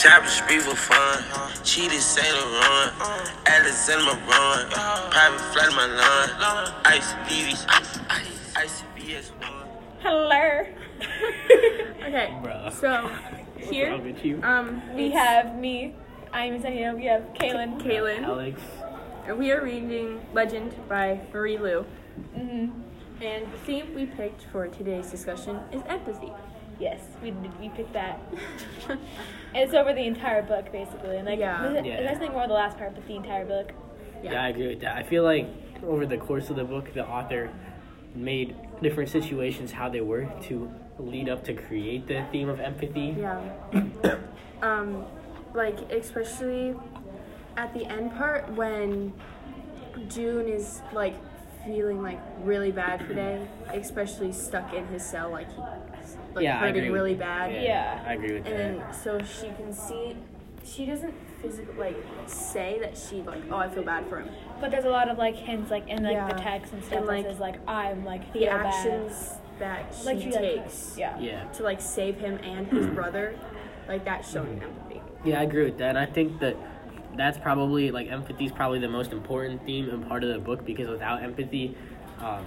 Chopper Street for fun. Cheated Saint Laurent. Alice in my run. Private flight in my line. Ice BBs. Ice, ice BS1. Hello. Okay, Bruh. so wrong here, with you? um, we have me. I'm Sanina. We have Kaylin. Kaylin, Alex. and we are reading Legend by Marie Lu. hmm And the theme we picked for today's discussion is empathy. Yes, we. We picked that. it's over the entire book, basically, and like, Yeah. there's, Yeah. there's nothing more the last part, but the entire book. Yeah. I agree with that. I feel like over the course of the book, the author made different situations how they were to lead up to create the theme of empathy. Yeah. um, like especially at the end part when June is like feeling like really bad today, especially stuck in his cell, like he's like yeah, I agree hurting really bad. Yeah. I agree with And that. And then so she can see she doesn't physically like say that she like oh I feel bad for him. But there's a lot of like hints, like in like Yeah. the text and stuff, And, like, that says like I'm like The feel actions that she. Like she like, takes yeah. Yeah. to like save him and his brother, like that's showing empathy. Yeah, I agree with that. And I think that that's probably like empathy is probably the most important theme and part of the book because without empathy, um,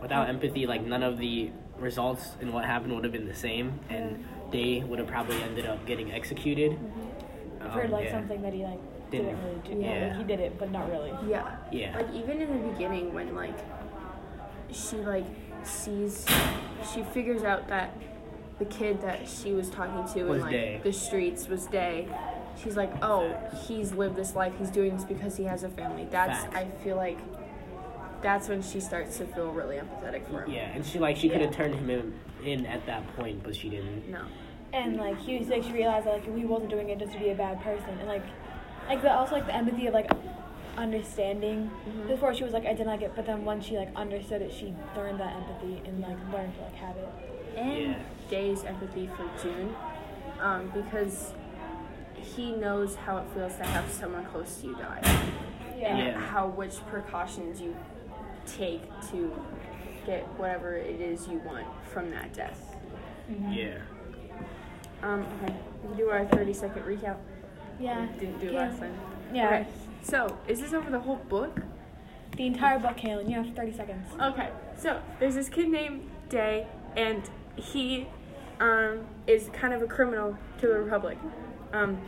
without empathy, like none of the results and what happened would have been the same, and they would have probably ended up getting executed. For Um, like yeah. something that he like didn't, Didn't- really do. yeah. Like, he did it, but not really. Yeah. Yeah. Like even in the beginning when like she like sees she figures out that the kid that she was talking to Was in like Day. the streets was Day. She's like, Oh, he's lived this life, he's doing this because he has a family. That's Facts. I feel like that's when she starts to feel really empathetic for him. Yeah, and she like she could have Yeah. turned him in, in at that point, but she didn't. No. And like he was like she realized that like he wasn't doing it just to be a bad person, and like like the also like the empathy of like understanding. Mhm. Before she was like I didn't like it, but then once she like understood it, she learned that empathy and like learned to like have it. And Yeah. Day's empathy for June. Um, because he knows how it feels to have someone close to you die. and Yeah. how which precautions you take to get whatever it is you want from that death. Yeah. Um, okay, we can do our 30 second recap. Yeah. We didn't do it Yeah. last time. Yeah. Okay, so is this over the whole book? The entire book, Kaylin. You have 30 seconds. Okay, so there's this kid named Day, and he um, is kind of a criminal to the Republic. Um,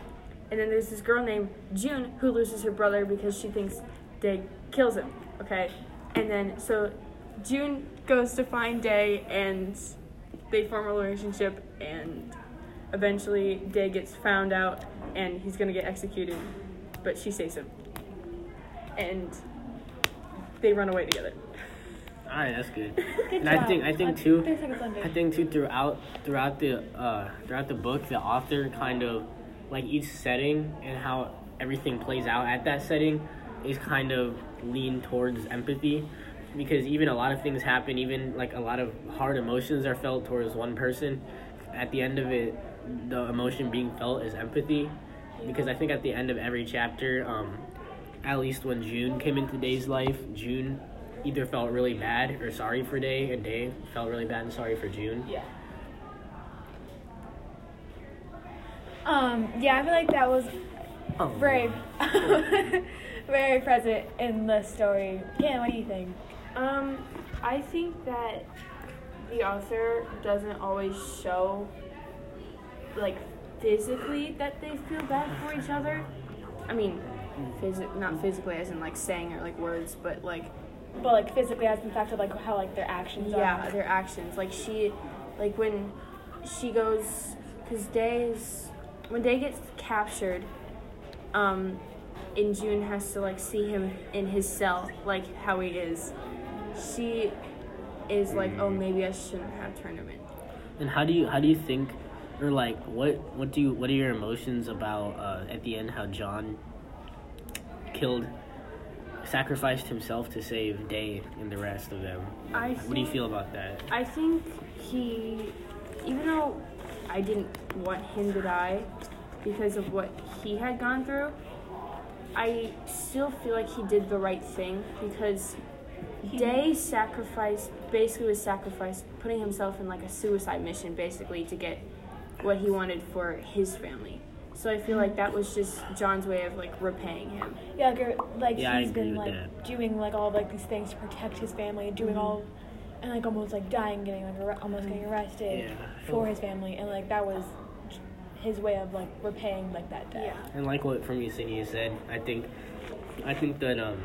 and then there's this girl named June who loses her brother because she thinks Day kills him. Okay, and then so June goes to find Day, and they form a relationship, and eventually Day gets found out, and he's gonna get executed, but she saves him, and they run away together. All right, that's good. Good And I think I think too. 30 seconds under. I think too throughout throughout the uh, throughout the book, the author kind of like each setting and how everything plays out at that setting is kind of lean towards empathy because even a lot of things happen, even like a lot of hard emotions are felt towards one person. At the end of it, the emotion being felt is empathy because I think at the end of every chapter, um, at least when June came into Day's life, June either felt really bad or sorry for Day, and Day felt really bad and sorry for June. Yeah. Um, yeah, I feel like that was Oh. very, very present in the story. Ken, what do you think? Um, I think that the author doesn't always show, like, physically that they feel bad for each other. I mean, physi- not physically as in like saying or like words, but like But like physically, as in fact of like how like their actions yeah, are. their actions. Like she, like when she goes, because Day is, when Day gets captured, um, and June has to like see him in his cell, like how he is. She is like, oh, maybe I shouldn't have turned him in. And how do you how do you think, or like what what do you what are your emotions about uh, at the end how John killed, sacrificed himself to save Day and the rest of them? I what do you feel about that? I think he, even though I didn't want him to die because of what he had gone through, I still feel like he did the right thing because Day sacrificed, basically was sacrificed, putting himself in like a suicide mission basically to get what he wanted for his family. So I feel like that was just John's way of like repaying him. Yeah, like, or- like Yeah, I he's agree been like that. doing like all like these things to protect his family and doing mm-hmm. all, and like almost like dying, getting like arre- almost getting mm-hmm. arrested Yeah. for his family, and like that was his way of like repaying like that debt. Yeah. And like what from Yesenia said, I think, I think that um,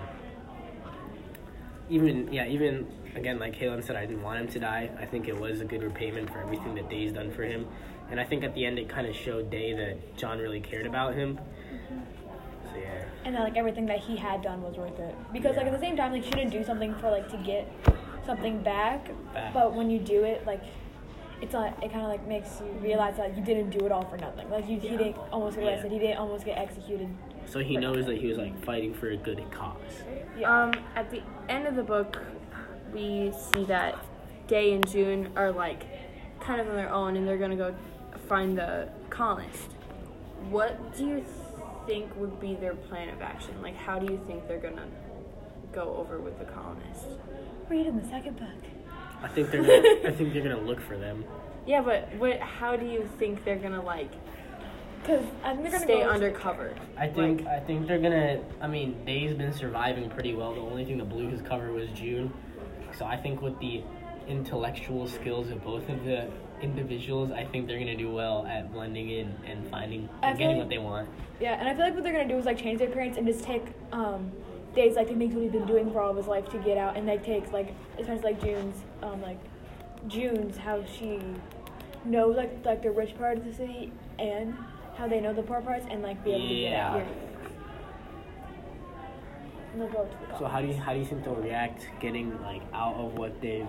even yeah, even again like Halen said, I didn't want him to die. I think it was a good repayment for everything that Day's done for him, and I think at the end it kind of showed Day that John really cared about him. So yeah, and then like everything that he had done was worth it because like at the same time like she didn't do something for like to get something back, Back. but when you do it like it's not it kind of like makes you realize that you didn't do it all for nothing like you he didn't almost get Yeah. arrested he didn't almost get executed so he knows that he was like fighting for a good cause. yeah Um, at the end of the book, we see that Day and June are like kind of on their own, and they're gonna go find the colonist. What do you think would be their plan of action? Like, how do you think they're gonna go over with the colonist? read in the second book I think they're gonna, I think they're gonna look for them. Yeah, but what? How do you think they're gonna like because I think they're gonna stay go undercover? I think Like, I think they're gonna. I mean, Day's been surviving pretty well. The only thing that blew his cover was June. So I think with the intellectual skills of both of the individuals, I think they're gonna do well at blending in and finding and getting like- what they want. Yeah, and I feel like what they're gonna do is like change their appearance and just take um days like techniques what he's been doing for all of his life to get out, and like takes like especially like June's um like June's how she knows like like the rich part of the city and how they know the poor parts and like be able to get out. And they'll go So how do you how do you think they'll react getting like out of what they've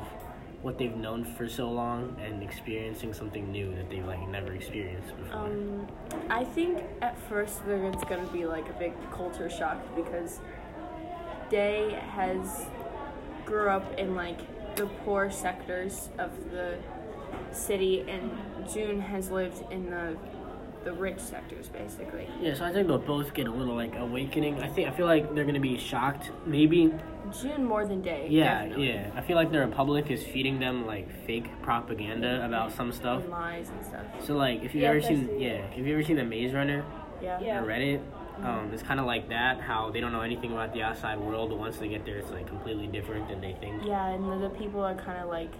what they've known for so long and experiencing something new that they've like never experienced before? Um, I think at first there it's gonna be like a big culture shock because Day has grew up in like the poor sectors of the city, and June has lived in the the rich sectors basically. yeah, so I think they'll both get a little like awakening. I think I feel like they're gonna be shocked, maybe June more than Day. Yeah, definitely. yeah. I feel like the Republic is feeding them like fake propaganda about some stuff. And lies and stuff. So like, if you've Yeah, ever seen, yeah, if you ever seen the Maze Runner Yeah. Yeah. on Reddit, um, it's kind of like that. How they don't know anything about the outside world, but once they get there, it's like completely different than they think. Yeah, and the, the people are kind of like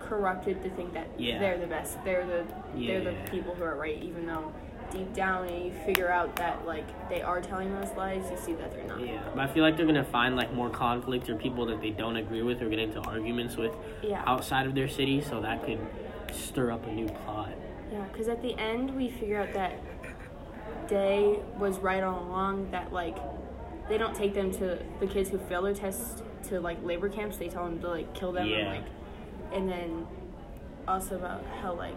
corrupted to think that Yeah. they're the best. They're the they're Yeah. the people who are right, even though deep down and you figure out that like they are telling those lies. You see that they're not. Yeah, but I feel like they're gonna find like more conflict or people that they don't agree with or get into arguments with Yeah. outside of their city, so that could stir up a new plot. Yeah, because at the end we figure out that Day was right all along. That like they don't take them to the kids who fail their tests to like labor camps. They tell them to like kill them and Yeah. like, and then also about how like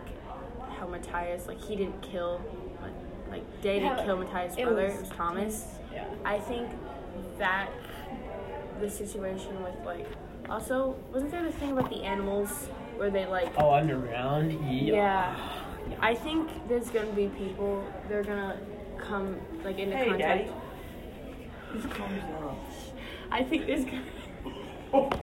how Metias like he didn't kill, like, like Day didn't Yeah, kill Metias' brother. was- it was Thomas. Yeah. I think that the situation with like also wasn't there the thing about the animals where they like Oh, underground. yeah. yeah. I think there's gonna be people they're gonna come like into Hey, contact. Daddy. I think this gonna